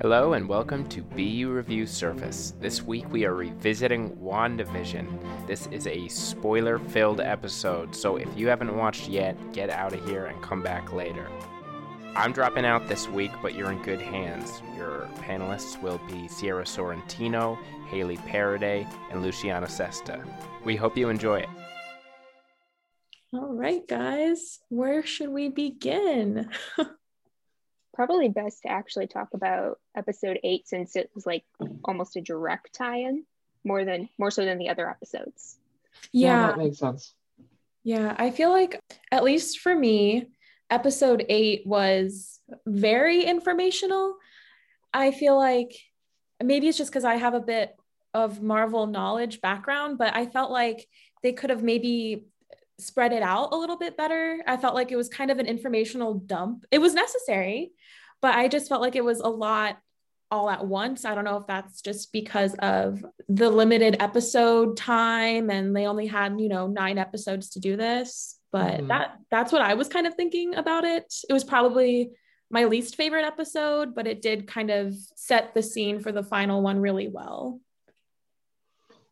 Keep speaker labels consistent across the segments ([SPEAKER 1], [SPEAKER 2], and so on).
[SPEAKER 1] Hello and welcome to BU Review Surface. This week we are revisiting WandaVision. This is a spoiler filled episode, so if you haven't watched yet, get out of here and come back later. I'm dropping out this week, but you're in good hands. Your panelists will be Sierra Sorrentino, Haley Paraday, and Luciana Sesta. We hope you enjoy it.
[SPEAKER 2] All right, guys, where should we begin?
[SPEAKER 3] probably best to actually talk about episode eight since it was like almost a direct tie-in more than more so than the other episodes.
[SPEAKER 2] Yeah,
[SPEAKER 4] yeah that makes sense.
[SPEAKER 2] Yeah, I feel like at least for me, episode eight was very informational. I feel like maybe it's just because I have a bit of Marvel knowledge background, but I felt like they could have maybe spread it out a little bit better. I felt like it was kind of an informational dump. It was necessary, but I just felt like it was a lot all at once. I don't know if that's just because of the limited episode time and they only had, you know, 9 episodes to do this, but mm-hmm. that that's what I was kind of thinking about it. It was probably my least favorite episode, but it did kind of set the scene for the final one really well.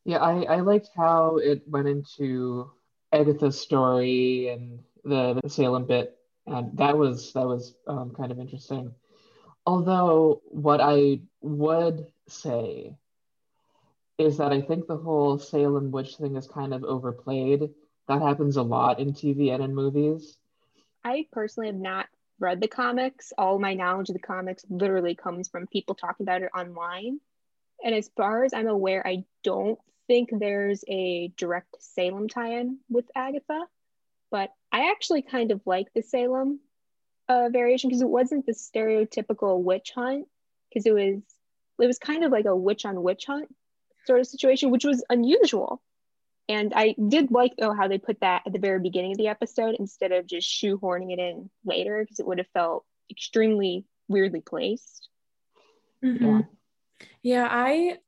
[SPEAKER 4] Yeah, I, I liked how it went into Agatha's story and the, the Salem bit, and that was that was um, kind of interesting. Although what I would say is that I think the whole Salem witch thing is kind of overplayed. That happens a lot in TV and in movies.
[SPEAKER 3] I personally have not read the comics. All my knowledge of the comics literally comes from people talking about it online. And as far as I'm aware, I don't think there's a direct Salem tie-in with Agatha, but I actually kind of like the Salem uh, variation because it wasn't the stereotypical witch hunt because it was it was kind of like a witch on witch hunt sort of situation, which was unusual. And I did like though how they put that at the very beginning of the episode instead of just shoehorning it in later because it would have felt extremely weirdly placed.
[SPEAKER 2] Mm-hmm. Yeah. Yeah, I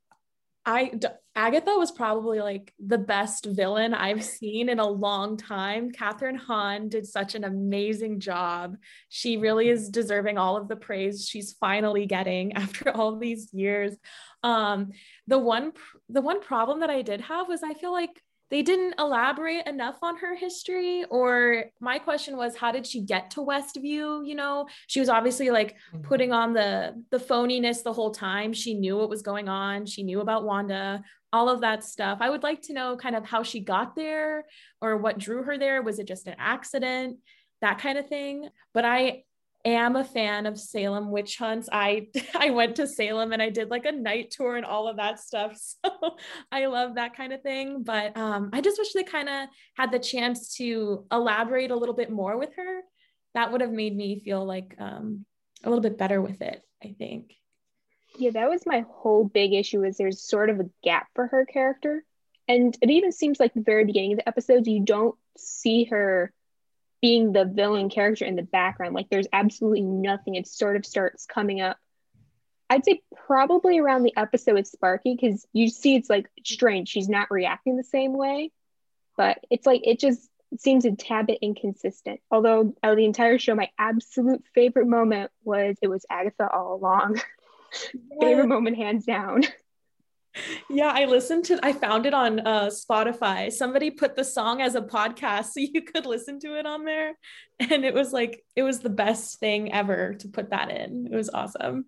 [SPEAKER 2] I Agatha was probably like the best villain I've seen in a long time. Kathryn Hahn did such an amazing job. She really is deserving all of the praise she's finally getting after all these years. Um, the one the one problem that I did have was I feel like they didn't elaborate enough on her history or my question was how did she get to westview you know? She was obviously like mm-hmm. putting on the the phoniness the whole time. She knew what was going on. She knew about wanda all of that stuff. I would like to know kind of how she got there or what drew her there. Was it just an accident? That kind of thing. But i am a fan of Salem witch hunts. I I went to Salem and I did like a night tour and all of that stuff. So I love that kind of thing. But um, I just wish they kind of had the chance to elaborate a little bit more with her. That would have made me feel like um, a little bit better with it. I think.
[SPEAKER 3] Yeah, that was my whole big issue. Is there's sort of a gap for her character, and it even seems like the very beginning of the episodes you don't see her being the villain character in the background. Like there's absolutely nothing. It sort of starts coming up. I'd say probably around the episode with Sparky because you see it's like strange. She's not reacting the same way, but it's like it just seems a tad bit inconsistent. Although out of the entire show, my absolute favorite moment was it was Agatha all along. favorite moment hands down.
[SPEAKER 2] Yeah i listened to i found it on uh, spotify. Somebody put the song as a podcast so you could listen to it on there. And it was like it was the best thing ever to put that in. It was awesome.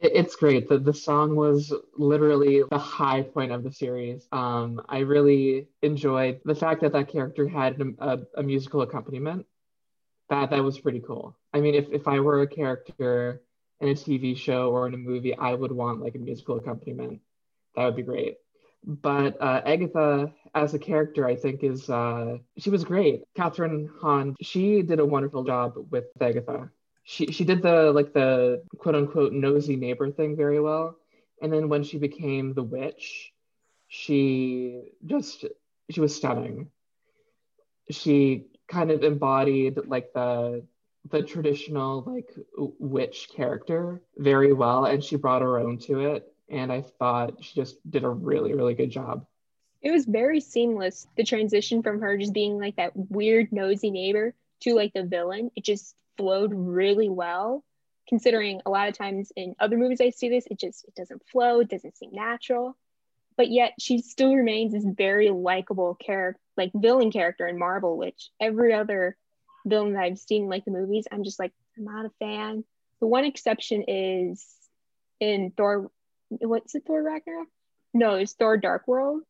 [SPEAKER 4] It's great. The, the song was literally the high point of the series. Um, i really enjoyed the fact that that character had a, a musical accompaniment. That that was pretty cool. I mean if, if i were a character in a tv show or in a movie i would want like a musical accompaniment that would be great. But uh, Agatha as a character, I think, is uh, she was great. Kathryn Hahn, she did a wonderful job with Agatha. She she did the like the quote unquote nosy neighbor thing very well. And then when she became the witch, she just she was stunning. She kind of embodied like the the traditional like witch character very well and she brought her own to it and I thought she just did a really, really good job.
[SPEAKER 3] It was very seamless. The transition from her just being like that weird, nosy neighbor to like the villain, it just flowed really well. considering a lot of times in other movies I see this, it just it doesn't flow, it doesn't seem natural. But yet she still remains this very likable character, like villain character in Marvel, which every other villain that I've seen like the movies, I'm just like, I'm not a fan. The one exception is in Thor what's it Thor Ragnarok? No, it's Thor Dark World.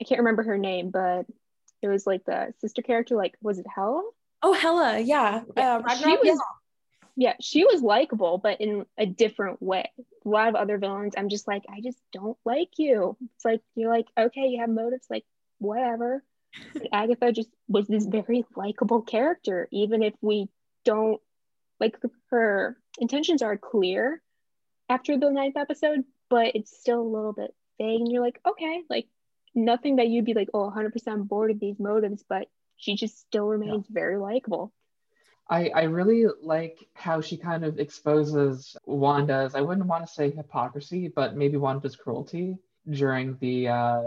[SPEAKER 3] I can't remember her name, but it was like the sister character, like was it Hela?
[SPEAKER 2] Oh, Hela, yeah. Uh,
[SPEAKER 3] Ragnarok, she was, yeah. yeah, she was likable, but in a different way. A lot of other villains, I'm just like, I just don't like you. It's like you're like, okay, you have motives, like whatever. Agatha just was this very likable character, even if we don't like her intentions are clear after the ninth episode, but it's still a little bit vague, and you're like, okay, like nothing that you'd be like, oh, 100% bored of these motives, but she just still remains yeah. very likable.
[SPEAKER 4] I, I really like how she kind of exposes Wanda's, I wouldn't want to say hypocrisy, but maybe Wanda's cruelty during the uh,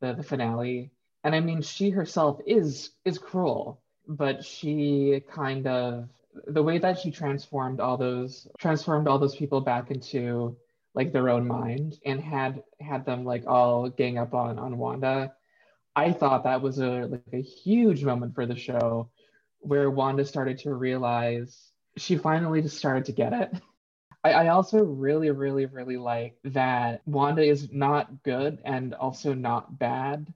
[SPEAKER 4] the, the finale. And I mean, she herself is is cruel, but she kind of the way that she transformed all those transformed all those people back into like their own mind and had had them like all gang up on on Wanda. I thought that was a like a huge moment for the show where Wanda started to realize she finally just started to get it. I, I also really, really, really like that Wanda is not good and also not bad.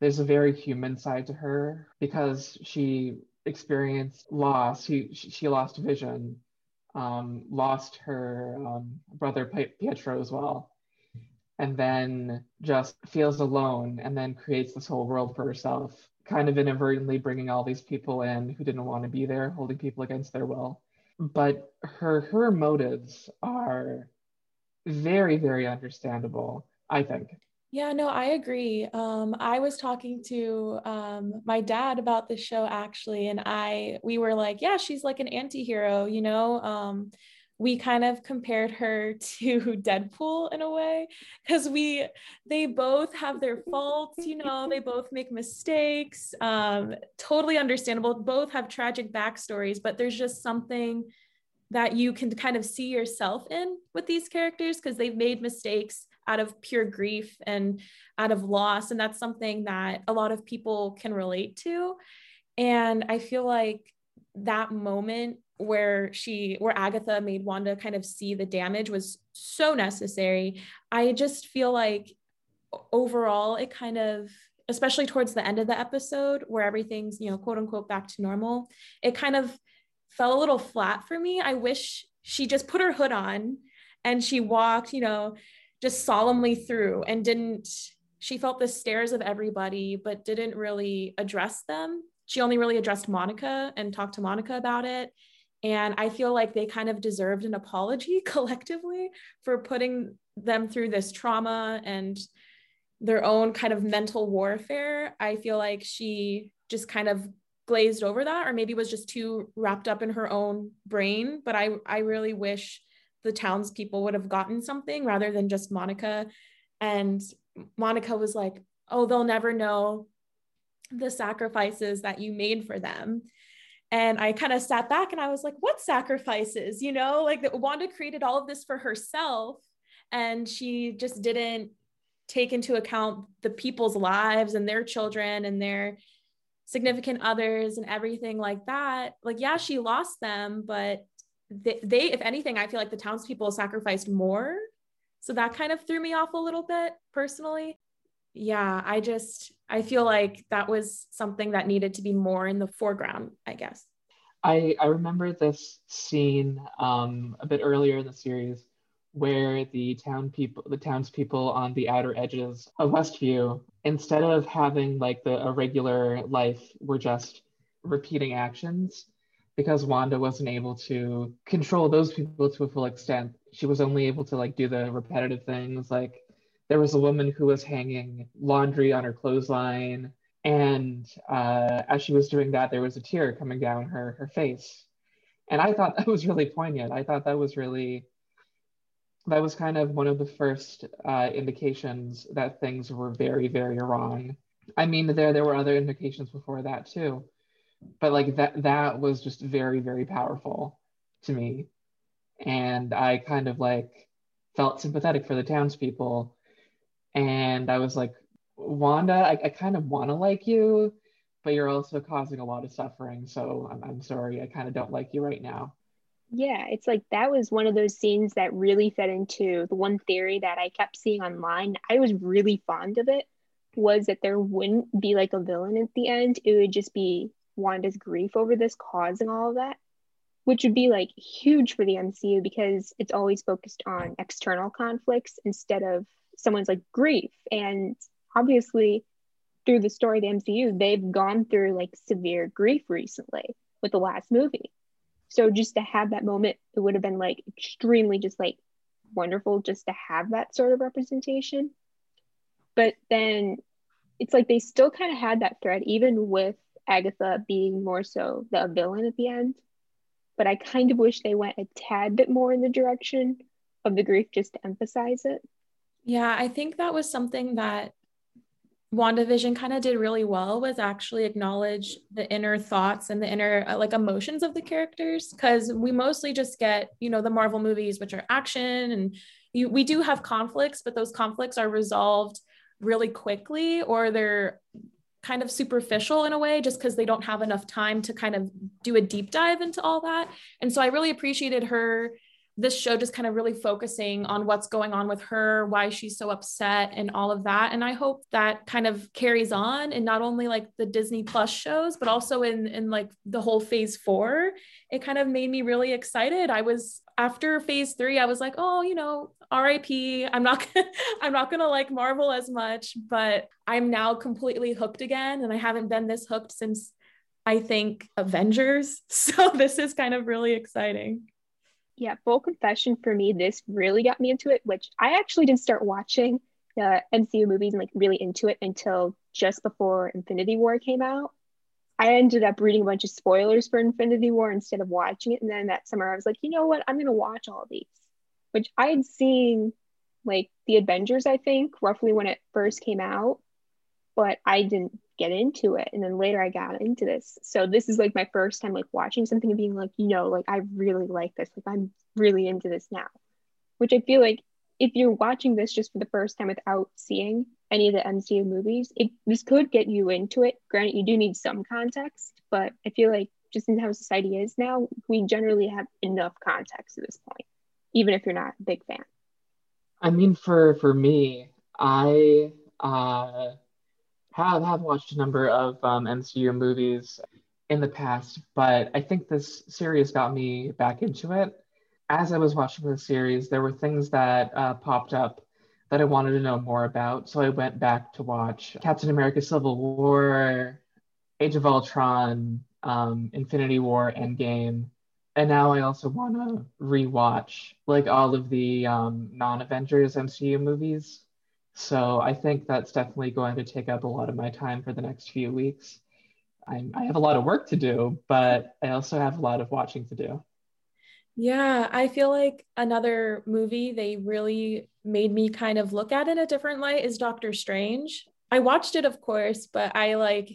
[SPEAKER 4] There's a very human side to her because she experienced loss. She she lost vision, um, lost her um, brother Pietro as well, and then just feels alone, and then creates this whole world for herself. Kind of inadvertently bringing all these people in who didn't want to be there, holding people against their will. But her her motives are very very understandable. I think.
[SPEAKER 2] Yeah, no, I agree. Um, I was talking to um, my dad about the show actually, and I we were like, yeah, she's like an anti-hero, you know. Um, we kind of compared her to Deadpool in a way because we they both have their faults, you know, they both make mistakes. Um, totally understandable. Both have tragic backstories, but there's just something that you can kind of see yourself in with these characters because they've made mistakes out of pure grief and out of loss. And that's something that a lot of people can relate to. And I feel like that moment where she where Agatha made Wanda kind of see the damage was so necessary. I just feel like overall it kind of especially towards the end of the episode where everything's, you know, quote unquote back to normal, it kind of fell a little flat for me. I wish she just put her hood on and she walked, you know, just solemnly through and didn't she felt the stares of everybody but didn't really address them. She only really addressed monica and talked to monica about it. And i feel like they kind of deserved an apology collectively for putting them through this trauma and their own kind of mental warfare. I feel like she just kind of glazed over that or maybe was just too wrapped up in her own brain. But i i really wish the townspeople would have gotten something rather than just Monica. And Monica was like, oh, they'll never know the sacrifices that you made for them. And I kind of sat back and I was like, what sacrifices? You know, like Wanda created all of this for herself and she just didn't take into account the people's lives and their children and their significant others and everything like that. Like, yeah, she lost them, but they, they if anything, I feel like the townspeople sacrificed more. So that kind of threw me off a little bit personally. Yeah, I just I feel like that was something that needed to be more in the foreground, I guess.
[SPEAKER 4] I I remember this scene um, a bit earlier in the series where the town people the townspeople on the outer edges of Westview, instead of having like the a regular life, were just repeating actions because Wanda wasn't able to control those people to a full extent. She was only able to like do the repetitive things. Like there was a woman who was hanging laundry on her clothesline, and uh, as she was doing that, there was a tear coming down her her face, and I thought that was really poignant. I thought that was really that was kind of one of the first uh, indications that things were very very wrong. I mean, there there were other indications before that too but like that that was just very very powerful to me and I kind of like felt sympathetic for the townspeople. And I was like, Wanda, I, I kind of want to like you, but you're also causing a lot of suffering. So I'm, I'm sorry, I kind of don't like you right now.
[SPEAKER 3] Yeah, it's like that was one of those scenes that really fed into the one theory that I kept seeing online. I was really fond of it was that there wouldn't be like a villain at the end. It would just be Wanda's grief over this cause and all of that, which would be like huge for the MCU because it's always focused on external conflicts instead of someone's like grief. And obviously, through the story of the MCU, they've gone through like severe grief recently with the last movie. So just to have that moment, it would have been like extremely just like wonderful just to have that sort of representation. But then it's like they still kind of had that thread, even with Agatha being more so the villain at the end. But I kind of wish they went a tad bit more in the direction of the grief just to emphasize it.
[SPEAKER 2] Yeah, I think that was something that WandaVision kind of did really well was actually acknowledge the inner thoughts and the inner uh, like emotions of the characters because we mostly just get you know the Marvel movies which are action and you, we do have conflicts but those conflicts are resolved really quickly or they're kind of superficial in a way just because they don't have enough time to kind of do a deep dive into all that. And so I really appreciated her this show just kind of really focusing on what's going on with her, why she's so upset, and all of that. And I hope that kind of carries on in not only like the Disney Plus shows, but also in in like the whole Phase Four. It kind of made me really excited. I was after Phase Three, I was like, oh, you know, R.I.P. I'm not gonna, I'm not gonna like Marvel as much, but I'm now completely hooked again, and I haven't been this hooked since I think Avengers. So this is kind of really exciting.
[SPEAKER 3] Yeah, full confession for me, this really got me into it, which I actually didn't start watching the MCU movies and like really into it until just before Infinity War came out. I ended up reading a bunch of spoilers for Infinity War instead of watching it. And then that summer, I was like, you know what? I'm going to watch all these, which I had seen like the Avengers, I think, roughly when it first came out, but I didn't get into it. And then later i got into this. So this is like my first time like watching something and being like you know like i really like this. Like i'm really into this now. Which i feel like if you're watching this just for the first time without seeing any of the mcu movies it this could get you into it. Granted you do need some context but i feel like just in how society is now we generally have enough context at this point even if you're not a big fan.
[SPEAKER 4] I mean for for me i uh have have watched a number of um, MCU movies in the past, but I think this series got me back into it. As I was watching the series, there were things that uh, popped up that I wanted to know more about. So I went back to watch Captain America Civil War, Age of Ultron, um, Infinity War, Endgame. And now I also want to rewatch like all of the um, non Avengers MCU movies so I think that's definitely going to take up a lot of my time for the next few weeks. I'm, I have a lot of work to do, but I also have a lot of watching to do.
[SPEAKER 2] Yeah, I feel like another movie they really made me kind of look at in a different light is Doctor Strange. I watched it, of course, but I like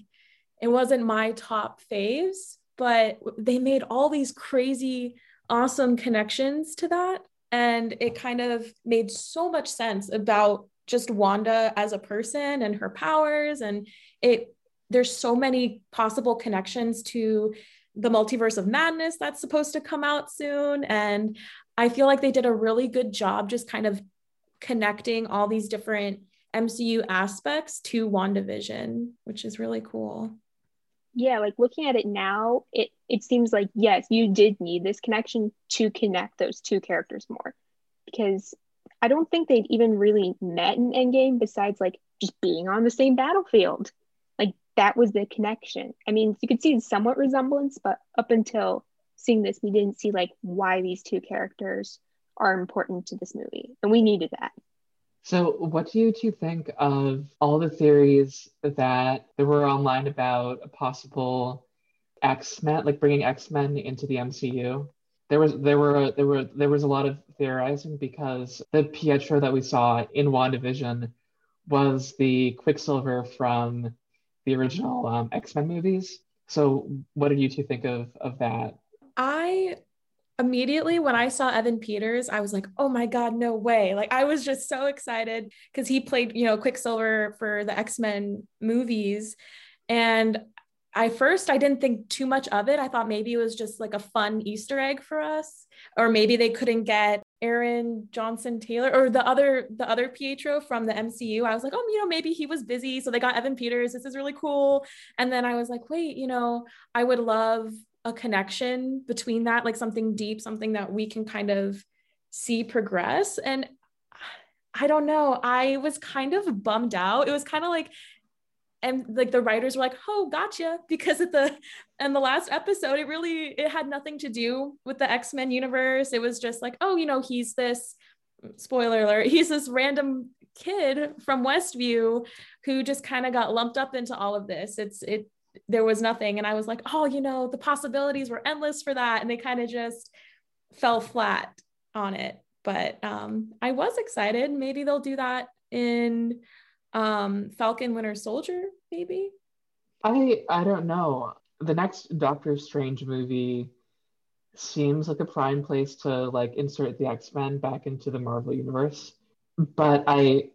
[SPEAKER 2] it wasn't my top faves, but they made all these crazy, awesome connections to that. And it kind of made so much sense about just Wanda as a person and her powers and it there's so many possible connections to the multiverse of madness that's supposed to come out soon and I feel like they did a really good job just kind of connecting all these different MCU aspects to WandaVision, which is really cool.
[SPEAKER 3] Yeah, like looking at it now, it it seems like yes, you did need this connection to connect those two characters more. Because I don't think they'd even really met in Endgame besides like just being on the same battlefield. Like that was the connection. I mean, you could see somewhat resemblance, but up until seeing this, we didn't see like why these two characters are important to this movie. And we needed that.
[SPEAKER 4] So, what do you two think of all the theories that there were online about a possible X Men, like bringing X Men into the MCU? There was there were there were there was a lot of theorizing because the Pietro that we saw in WandaVision was the Quicksilver from the original um, X Men movies. So, what did you two think of of that?
[SPEAKER 2] I immediately when I saw Evan Peters, I was like, oh my God, no way. Like I was just so excited because he played, you know, Quicksilver for the X-Men movies. And I first I didn't think too much of it. I thought maybe it was just like a fun Easter egg for us, or maybe they couldn't get Aaron Johnson Taylor or the other the other Pietro from the MCU. I was like, oh, you know, maybe he was busy, so they got Evan Peters. This is really cool. And then I was like, wait, you know, I would love a connection between that, like something deep, something that we can kind of see progress. And I don't know, I was kind of bummed out. It was kind of like and like the writers were like oh gotcha because at the and the last episode it really it had nothing to do with the x-men universe. It was just like oh you know he's this spoiler alert he's this random kid from westview who just kind of got lumped up into all of this. It's it there was nothing. And i was like oh you know the possibilities were endless for that and they kind of just fell flat on it. But um i was excited. Maybe they'll do that in um falcon winter soldier maybe?
[SPEAKER 4] I i don't know. The next doctor strange movie seems like a prime place to like insert the x-men back into the marvel universe but i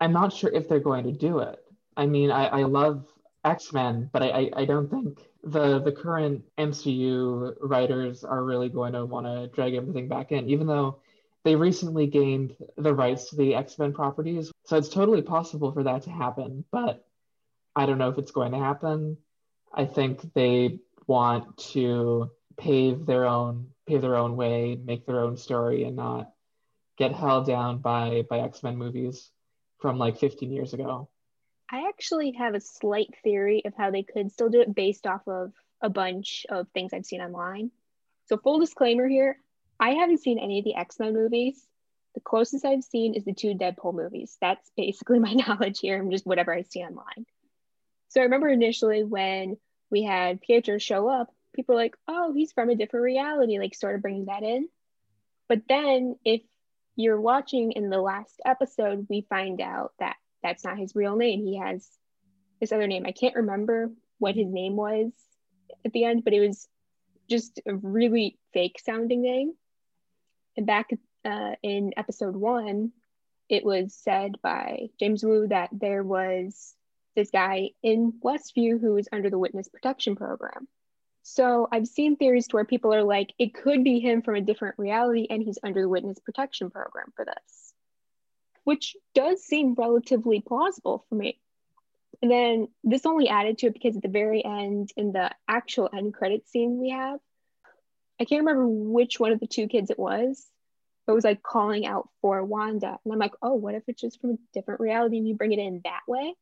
[SPEAKER 4] i'm not sure if they're going to do it. I mean i i love x-men but i i, I don't think the the current mcu writers are really going to want to drag everything back in even though they recently gained the rights to the X-Men properties. So it's totally possible for that to happen, but I don't know if it's going to happen. I think they want to pave their own pave their own way, make their own story and not get held down by by X-Men movies from like 15 years ago.
[SPEAKER 3] I actually have a slight theory of how they could still do it based off of a bunch of things I've seen online. So full disclaimer here, I haven't seen any of the X Men movies. The closest I've seen is the two Deadpool movies. That's basically my knowledge here, and just whatever I see online. So I remember initially when we had Pietro show up, people were like, oh, he's from a different reality, like sort of bringing that in. But then if you're watching in the last episode, we find out that that's not his real name. He has this other name. I can't remember what his name was at the end, but it was just a really fake sounding name. Back uh, in episode one, it was said by James Woo that there was this guy in Westview who was under the witness protection program. So I've seen theories to where people are like, it could be him from a different reality and he's under the witness protection program for this, which does seem relatively plausible for me. And then this only added to it because at the very end, in the actual end credit scene we have, I can't remember which one of the two kids it was, but it was like calling out for Wanda. And I'm like, oh, what if it's just from a different reality and you bring it in that way?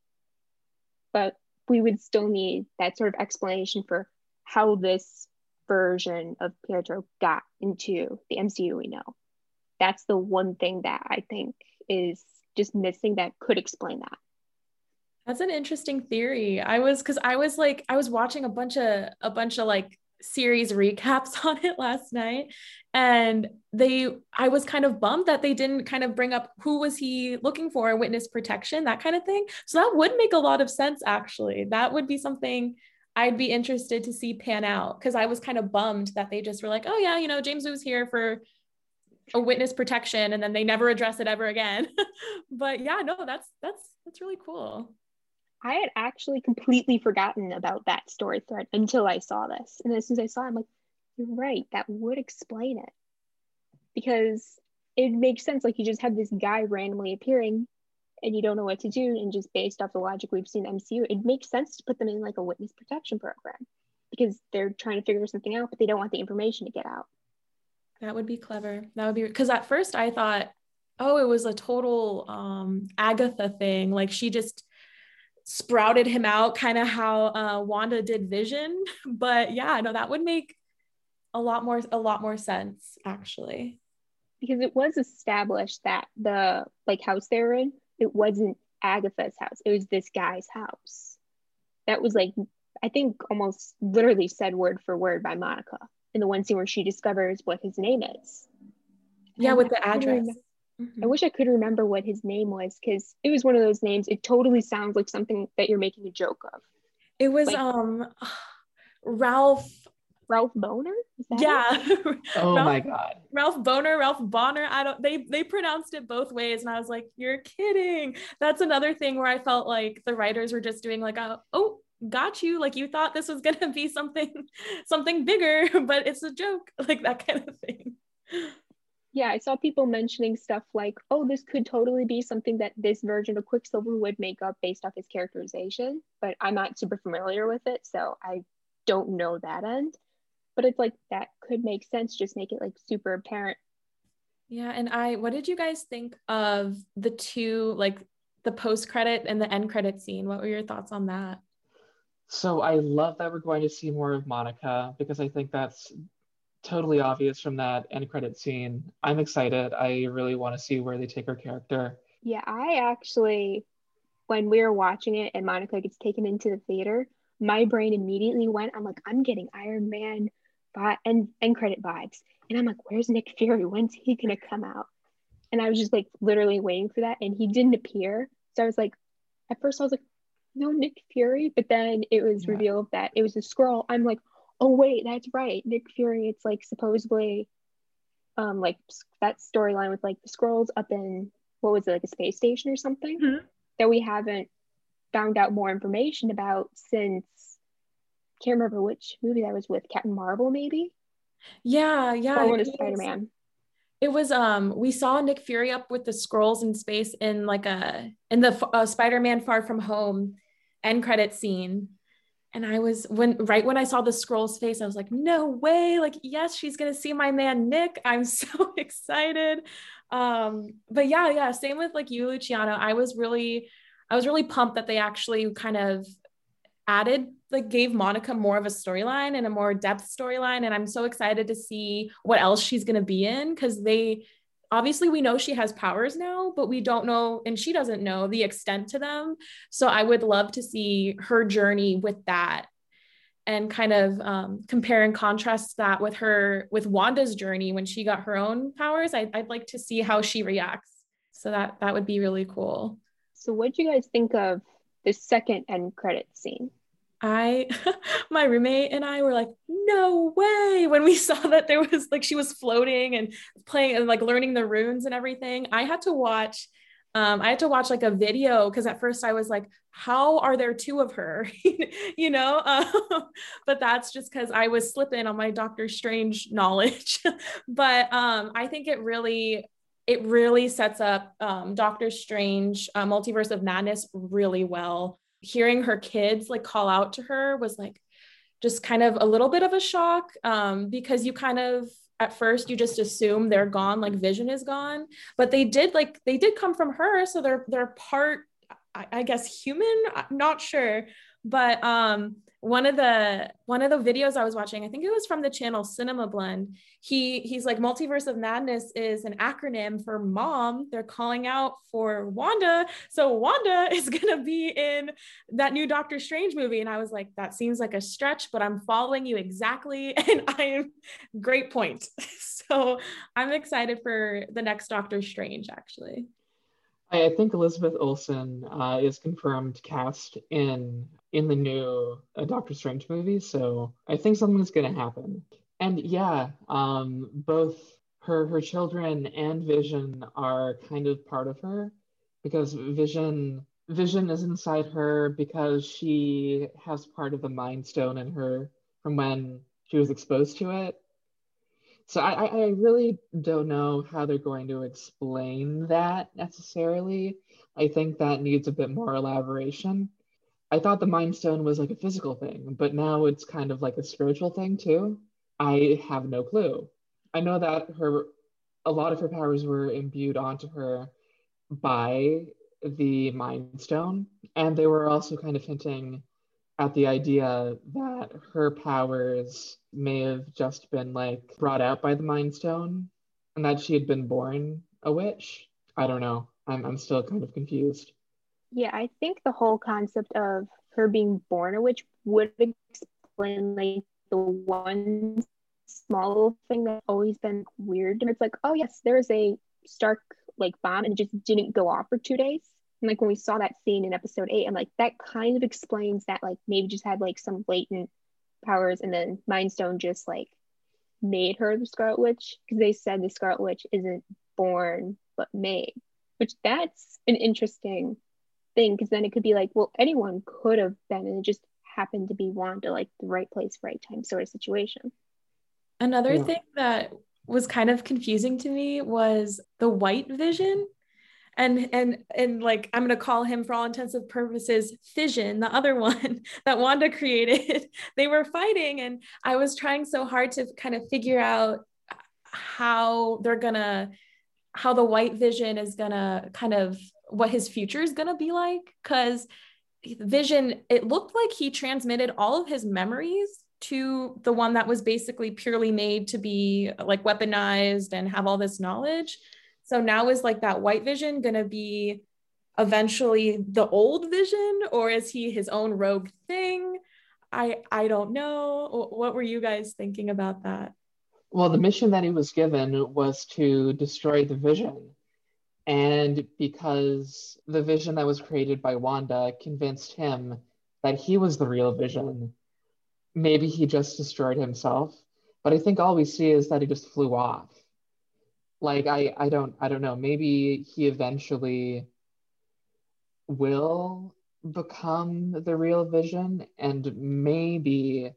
[SPEAKER 3] But we would still need that sort of explanation for how this version of Pietro got into the MCU we know. That's the one thing that I think is just missing that could explain that.
[SPEAKER 2] That's an interesting theory. I was cuz I was like I was watching a bunch of a bunch of like series recaps on it last night. And they i was kind of bummed that they didn't kind of bring up who was he looking for witness protection that kind of thing. So that would make a lot of sense actually. That would be something i'd be interested to see pan out because i was kind of bummed that they just were like oh yeah you know james woo's here for a witness protection and then they never address it ever again. But yeah no that's that's that's really cool
[SPEAKER 3] I had actually completely forgotten about that story thread until I saw this. And as soon as I saw it, I'm like, you're right, that would explain it. Because it makes sense. Like you just have this guy randomly appearing and you don't know what to do. And just based off the logic we've seen MCU, it makes sense to put them in like a witness protection program because they're trying to figure something out, but they don't want the information to get out.
[SPEAKER 2] That would be clever. That would be because at first I thought, oh, it was a total um Agatha thing. Like she just sprouted him out kind of how uh, Wanda did Vision. But yeah, no, that would make a lot more a lot more sense actually.
[SPEAKER 3] Because it was established that the like house they were in, it wasn't Agatha's house. It was this guy's house. That was like I think almost literally said word for word by Monica in the one scene where she discovers what his name is.
[SPEAKER 2] Yeah, with the address.
[SPEAKER 3] Mm-hmm. I wish I could remember what his name was because it was one of those names. It totally sounds like something that you're making a joke of.
[SPEAKER 2] It was like, um Ralph
[SPEAKER 3] Ralph Boner?
[SPEAKER 2] yeah.
[SPEAKER 4] oh Ralph, my god.
[SPEAKER 2] Ralph Boner, Ralph Bonner. I don't they they pronounced it both ways. And I was like, you're kidding. That's another thing where I felt like the writers were just doing like a oh got you like you thought this was gonna be something something bigger but it's a joke like that kind of thing
[SPEAKER 3] yeah i saw people mentioning stuff like oh this could totally be something that this version of quicksilver would make up based off his characterization but i'm not super familiar with it so i don't know that end. But it's like that could make sense just make it like super apparent.
[SPEAKER 2] Yeah and i what did you guys think of the two like the post credit and the end credit scene? What were your thoughts on that?
[SPEAKER 4] So i love that we're going to see more of monica because i think that's totally obvious from that end credit scene i'm excited i really want to see where they take her character
[SPEAKER 3] yeah i actually when we were watching it and monica gets taken into the theater my brain immediately went i'm like i'm getting iron man and end credit vibes. And I'm like, where's Nick Fury? When's he gonna come out? And I was just like literally waiting for that, and he didn't appear. So I was like, at first I was like, no Nick Fury, but then it was yeah. revealed that it was a scroll. I'm like, oh wait, that's right, Nick Fury. It's like supposedly, um, like that storyline with like the scrolls up in what was it like a space station or something mm-hmm. that we haven't found out more information about since can't remember which movie that was with Captain Marvel, maybe.
[SPEAKER 2] Yeah, yeah.
[SPEAKER 3] Or one Spider Man.
[SPEAKER 2] It was um we saw Nick Fury up with the scrolls in space in like a in the uh, Spider-Man Far From Home end credit scene. And I was when right when I saw the scroll's face, I was like, no way! Like, yes, she's gonna see my man Nick. I'm so excited. Um, but yeah, yeah, same with like you, Luciano. I was really, I was really pumped that they actually kind of added like gave Monica more of a storyline and a more depth storyline and I'm so excited to see what else she's to be in cuz they obviously we know she has powers now but we don't know and she doesn't know the extent to them. So I would love to see her journey with that and kind of um, compare and contrast that with her with Wanda's journey when she got her own powers. I, I'd like to see how she reacts. So that that would be really cool.
[SPEAKER 3] So what do you guys think of the second end credit scene.
[SPEAKER 2] I, my roommate and I were like, no way. When we saw that there was like, she was floating and playing and like learning the runes and everything, I had to watch, um, I had to watch like a video because at first I was like, how are there two of her? you know, uh, but that's just because I was slipping on my Doctor Strange knowledge. but um, I think it really, it really sets up um, Doctor Strange, uh, Multiverse of Madness really well. Hearing her kids like call out to her was like just kind of a little bit of a shock um, because you kind of at first you just assume they're gone, like Vision is gone, but they did like they did come from her, so they're they're part, I, I guess, human. I'm not sure, but um, one of the one of the videos I was watching, I think it was from the channel Cinema Blend. He he's like Multiverse of Madness is an acronym for mom. They're calling out for Wanda. So Wanda is gonna be in that new Doctor Strange movie. And I was like, that seems like a stretch, but I'm following you exactly. And I am great point. So I'm excited for the next Doctor Strange actually.
[SPEAKER 4] I think Elizabeth Olsen uh, is confirmed cast in in the new uh, Doctor Strange movie, so I think something's gonna happen. And yeah, um, both her her children and Vision are kind of part of her because Vision Vision is inside her because she has part of the Mind Stone in her from when she was exposed to it. So I, I really don't know how they're going to explain that necessarily. I think that needs a bit more elaboration. I thought the Mind Stone was like a physical thing, but now it's kind of like a spiritual thing too. I have no clue. I know that her a lot of her powers were imbued onto her by the Mind Stone, and they were also kind of hinting at the idea that her powers may have just been like brought out by the Mind Stone and that she had been born a witch. I don't know. I'm, I'm still kind of confused.
[SPEAKER 3] Yeah, I think the whole concept of her being born a witch would explain like the one small thing that's always been weird. And it's like, oh yes, there is a Stark like bomb and it just didn't go off for two days. And like when we saw that scene in episode eight, I'm like, that kind of explains that like maybe just had like some latent powers, and then Mind Stone just like made her the Scarlet Witch because they said the Scarlet Witch isn't born but made, which that's an interesting thing because then it could be like, well, anyone could have been, and it just happened to be Wanda, like the right place, right time sort of situation.
[SPEAKER 2] Another yeah. thing that was kind of confusing to me was the white vision and and and like i'm going to call him for all intensive purposes fission the other one that wanda created. They were fighting and i was trying so hard to kind of figure out how they're going to how the white vision is going to kind of what his future is going to be like. Cuz vision it looked like he transmitted all of his memories to the one that was basically purely made to be like weaponized and have all this knowledge so now is like that white vision going to be eventually the old vision or is he his own rogue thing? I I don't know. What were you guys thinking about that?
[SPEAKER 4] Well, the mission that he was given was to destroy the vision. And because the vision that was created by Wanda convinced him that he was the real vision, maybe he just destroyed himself. But I think all we see is that he just flew off like I I don't I don't know. Maybe he eventually will become the real vision and maybe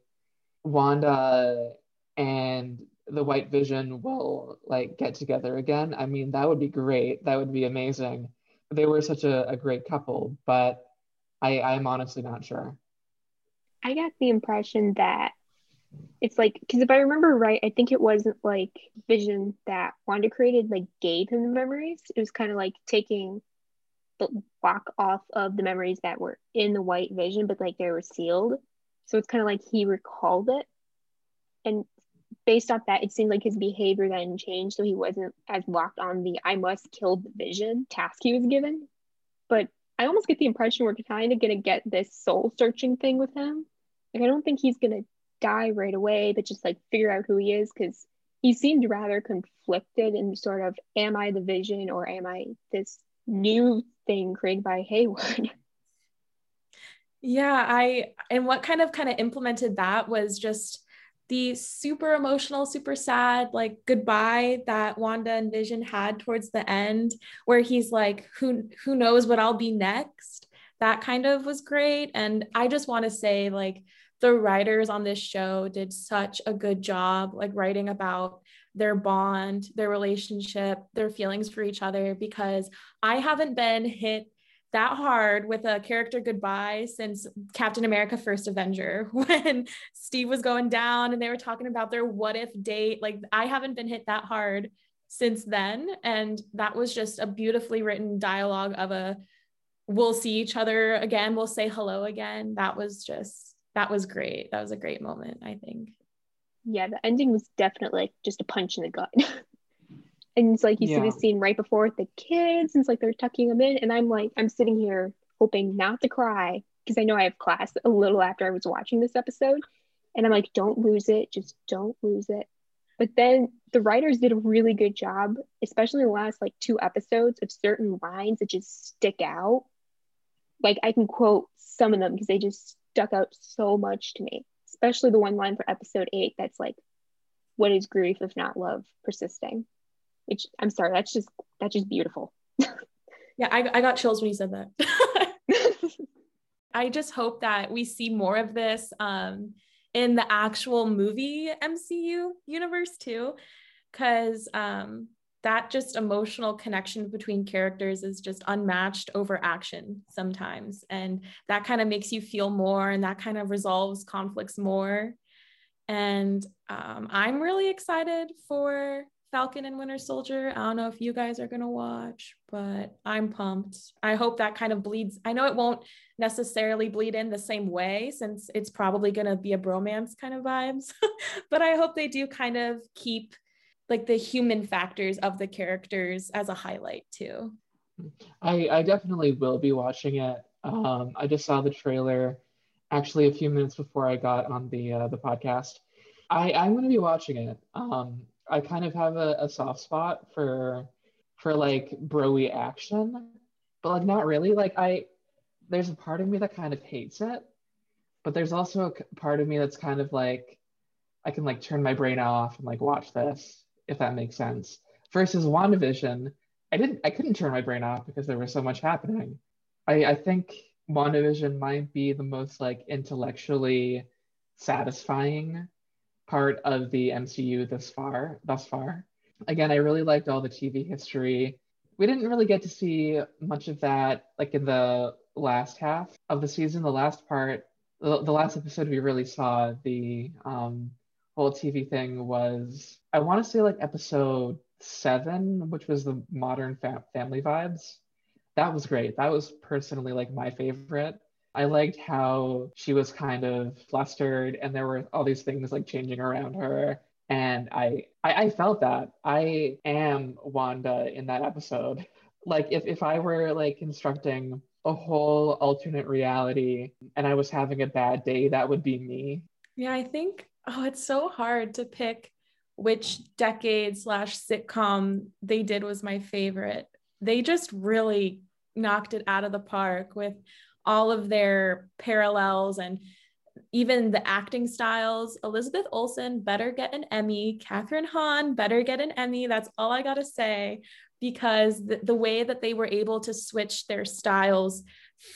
[SPEAKER 4] Wanda and the white vision will like get together again. I mean, that would be great. That would be amazing. They were such a, a great couple, but I I'm honestly not sure.
[SPEAKER 3] I got the impression that it's like because if I remember right, I think it wasn't like Vision that Wanda created like gave him the memories. It was kind of like taking the block off of the memories that were in the white vision, but like they were sealed. So it's kind of like he recalled it. And based off that, it seemed like his behavior then changed. So he wasn't as locked on the I must kill the vision task he was given. But I almost get the impression we're kind of to get this soul searching thing with him. Like, I don't think he's to die right away, but just like figure out who he is because he seemed rather conflicted in sort of am I the vision or am I this new thing created by Hayward?
[SPEAKER 2] Yeah, I and what kind of kind of implemented that was just the super emotional, super sad, like goodbye that Wanda and Vision had towards the end, where he's like, who who knows what I'll be next? That kind of was great. And I just want to say, like, the writers on this show did such a good job like writing about their bond their relationship their feelings for each other because i haven't been hit that hard with a character goodbye since Captain America First Avenger when Steve was going down and they were talking about their what if date. Like, I haven't been hit that hard since then. And that was just a beautifully written dialogue of a we'll see each other again, we'll say hello again. That was just that was great. That was a great moment, I think.
[SPEAKER 3] Yeah, the ending was definitely like just a punch in the gut. and it's like you yeah. see the scene right before with the kids, and it's like they're tucking them in, and I'm like, I'm sitting here hoping not to cry because I know I have class a little after I was watching this episode. And I'm like, don't lose it, just don't lose it. But then the writers did a really good job, especially in the last like two episodes, of certain lines that just stick out. Like I can quote some of them because they just stuck out so much to me, especially the one line for episode eight that's like, what is grief if not love persisting? Which I'm sorry, that's just that's just beautiful.
[SPEAKER 2] yeah, I, I got chills when you said that. I just hope that we see more of this um, in the actual movie MCU universe too, because um, that just emotional connection between characters is just unmatched over action sometimes. And that kind of makes you feel more and that kind of resolves conflicts more. And um, i'm really excited for falcon and winter soldier. I don't know if you guys are going to watch but i'm pumped. I hope that kind of bleeds i know it won't necessarily bleed in the same way since it's probably going to be a bromance kind of vibes but i hope they do kind of keep like the human factors of the characters as a highlight too.
[SPEAKER 4] I, I definitely will be watching it. Um, I just saw the trailer actually a few minutes before I got on the uh, the podcast. I, I'm going to be watching it. Um, I kind of have a, a soft spot for for like broy action, but like not really. Like I, there's a part of me that kind of hates it, but there's also a part of me that's kind of like I can like turn my brain off and like watch this, if that makes sense. Versus WandaVision, I didn't I couldn't turn my brain off because there was so much happening. I, I think WandaVision might be the most like intellectually satisfying part of the MCU thus far, thus far. Again, I really liked all the TV history. We didn't really get to see much of that like in the last half of the season. The last part, the, the last episode we really saw the um, whole TV thing was, I want to say like episode seven, which was the modern fa- family vibes. That was great. That was personally like my favorite. I liked how she was kind of flustered and there were all these things like changing around her. And I, I, I felt that. I am Wanda in that episode. Like if, if I were like constructing a whole alternate reality and I was having a bad day, that would be me.
[SPEAKER 2] Yeah, I think oh, it's so hard to pick which decade slash sitcom they did was my favorite. They just really knocked it out of the park with all of their parallels and even the acting styles. Elizabeth Olsen better get an Emmy. Kathryn Hahn better get an Emmy. That's all I got to say because the, the way that they were able to switch their styles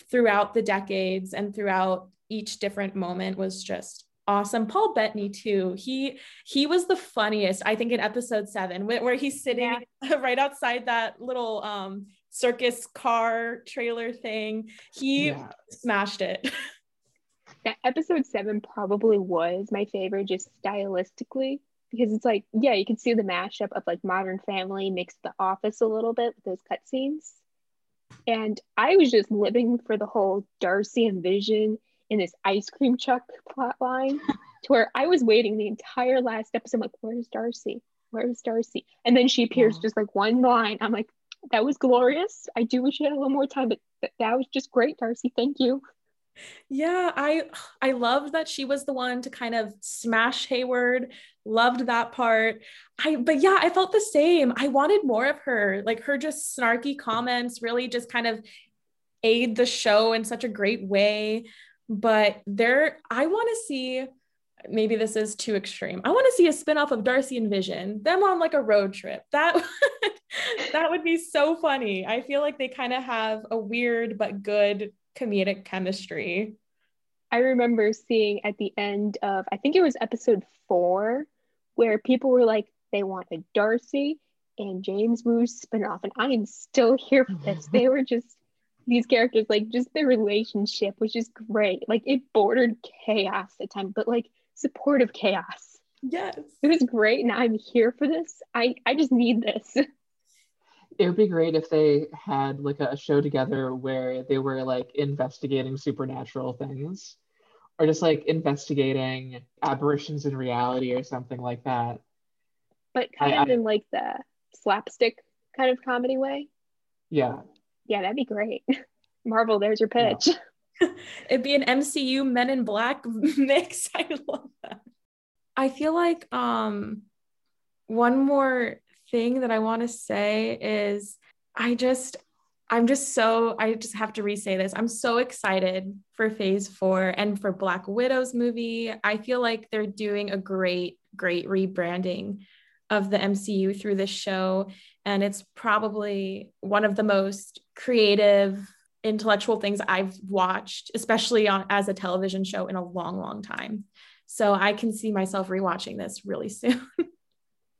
[SPEAKER 2] throughout the decades and throughout each different moment was just awesome. Paul Bettany too. He he was the funniest. I think in episode seven where he's sitting yeah. right outside that little um circus car trailer thing. He yeah. smashed it.
[SPEAKER 3] That episode seven probably was my favorite, just stylistically, because it's like, yeah, you can see the mashup of like Modern Family mixed The Office a little bit with those cutscenes. And I was just living for the whole Darcy and Vision in this ice cream truck plot line to where I was waiting the entire last episode. I'm like, where's Darcy? Where's Darcy? And then she appears just like one line. I'm like, that was glorious. I do wish you had a little more time, but that was just great, Darcy. Thank you.
[SPEAKER 2] Yeah, I I loved that she was the one to kind of smash Hayward. Loved that part. I but yeah, I felt the same. I wanted more of her. Like her just snarky comments really just kind of aid the show in such a great way. But there I want to see maybe this is too extreme. I want to see a spinoff of Darcy and Vision, them on like a road trip. That that would be so funny. I feel like they kind of have a weird but good comedic chemistry.
[SPEAKER 3] I remember seeing at the end of I think it was episode 4 where people were like they want a Darcy and James Woo spinoff and I am still here for this. they were just these characters like just their relationship was just great. Like it bordered chaos at times, but like supportive chaos.
[SPEAKER 2] Yes.
[SPEAKER 3] It was great and I'm here for this. I I just need this.
[SPEAKER 4] It would be great if they had like a show together where they were like investigating supernatural things or just like investigating aberrations in reality or something like that.
[SPEAKER 3] But kind I, of in like the slapstick kind of comedy way.
[SPEAKER 4] Yeah.
[SPEAKER 3] Yeah, that'd be great. Marvel, there's your pitch. Yeah.
[SPEAKER 2] It'd be an MCU Men in Black mix. I love that. I feel like um one more thing that I want to say is I just I'm just so I just have to re-say this. I'm so excited for phase 4 and for Black Widow's movie. I feel like they're doing a great great rebranding of the MCU through this show and it's probably one of the most creative intellectual things I've watched, especially on as a television show in a long, long time. So I can see myself rewatching this really soon.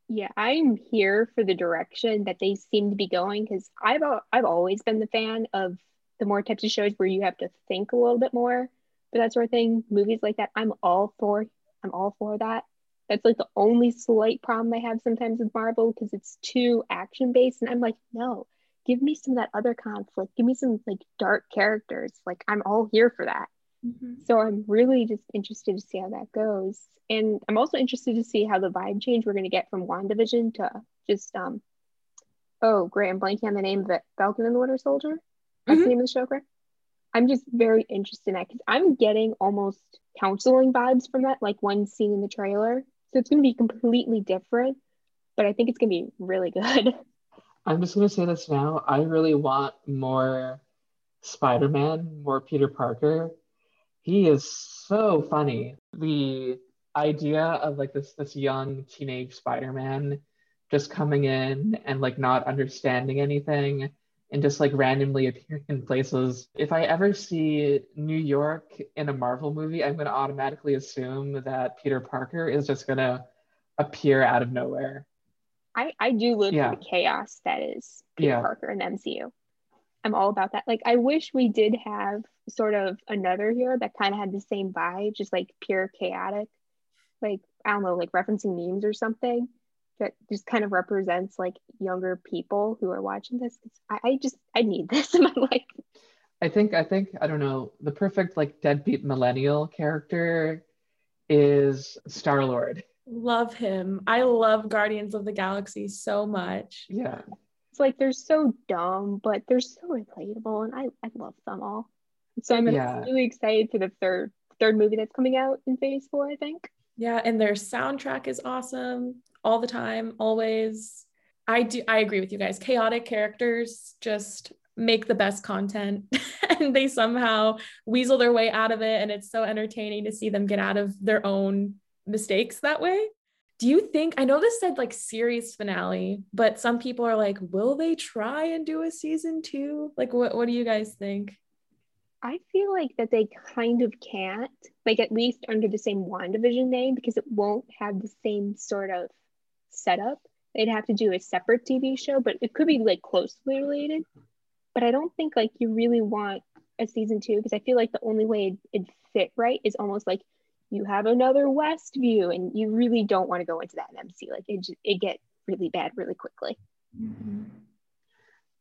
[SPEAKER 3] yeah, I'm here for the direction that they seem to be going because I've I've always been the fan of the more types of shows where you have to think a little bit more for that sort of thing. Movies like that, I'm all for. I'm all for that. That's like the only slight problem I have sometimes with Marvel because it's too action based, and I'm like, no, give me some of that other conflict. Give me some like dark characters. Like i'm all here for that. Mm-hmm. so i'm really just interested to see how that goes. And i'm also interested to see how the vibe change we're going to get from wandavision to just um oh great i'm blanking on the name of it. Falcon and the winter soldier? That's mm-hmm. the name of the show correct? I'm just very interested in that because i'm getting almost counseling vibes from that like one scene in the trailer. So it's going to be completely different but i think it's going to be really good
[SPEAKER 4] I'm just gonna say this now. I really want more Spider-Man, more Peter Parker, He is so funny. The idea of like this this young teenage Spider-Man just coming in and like not understanding anything and just like randomly appearing in places. If I ever see New York in a Marvel movie, I'm going to automatically assume that Peter Parker is just going to appear out of nowhere.
[SPEAKER 3] I, I do live yeah. for the chaos that is Peter yeah. Parker and the MCU. I'm all about that. Like, I wish we did have sort of another hero that kind of had the same vibe, just like pure chaotic. Like, I don't know, like referencing memes or something that just kind of represents like younger people who are watching this. I, I just, I need this in my life.
[SPEAKER 4] I think, I think, I don't know, the perfect like deadbeat millennial character is Star Lord.
[SPEAKER 2] Love him. I love Guardians of the Galaxy so much.
[SPEAKER 4] Yeah.
[SPEAKER 3] It's like they're so dumb, but they're so relatable, and I, I love them all. So I'm yeah. really excited for the third third movie that's coming out in Phase Four. I think.
[SPEAKER 2] Yeah, and their soundtrack is awesome all the time, always. I do. I agree with you guys. Chaotic characters just make the best content and they somehow weasel their way out of it and it's so entertaining to see them get out of their own mistakes that way. Do you think I know this said like series finale, but some people are like, will they try and do a season two? Like what what do you guys think?
[SPEAKER 3] I feel like that they kind of can't, like at least under the same WandaVision name, because it won't have the same sort of setup. They'd have to do a separate TV show, but it could be like closely related. But I don't think like you really want a season two because I feel like the only way it'd, it'd fit right is almost like you have another Westview and you really don't want to go into that in MC. Like it, it get really bad really quickly.
[SPEAKER 4] Mm-hmm.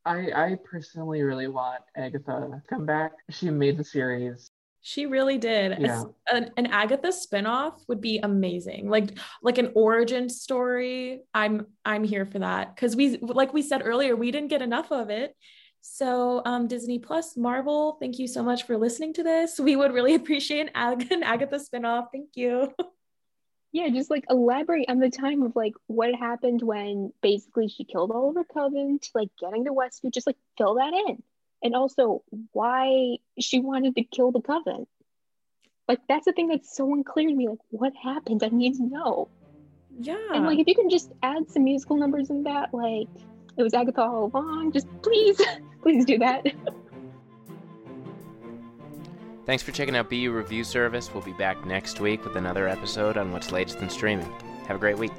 [SPEAKER 4] I I personally really want Agatha to come back. She made the series.
[SPEAKER 2] She really did. Yeah. An, an Agatha spinoff would be amazing. Like like an origin story. I'm I'm here for that because we like we said earlier, we didn't get enough of it. So, um, Disney Plus, Marvel, thank you so much for listening to this. We would really appreciate an, an Agatha spinoff. Thank you.
[SPEAKER 3] Yeah, just like elaborate on the time of like what happened when basically she killed all of her coven to like getting to Westview. Just like fill that in, and also why she wanted to kill the coven. Like that's the thing that's so unclear to me. Like what happened? I need to know.
[SPEAKER 2] Yeah.
[SPEAKER 3] And like if you can just add some musical numbers in that, like it was Agatha all along. Just please, please do that.
[SPEAKER 1] Thanks for checking out BU Review Service. We'll be back next week with another episode on what's latest in streaming. Have a great week.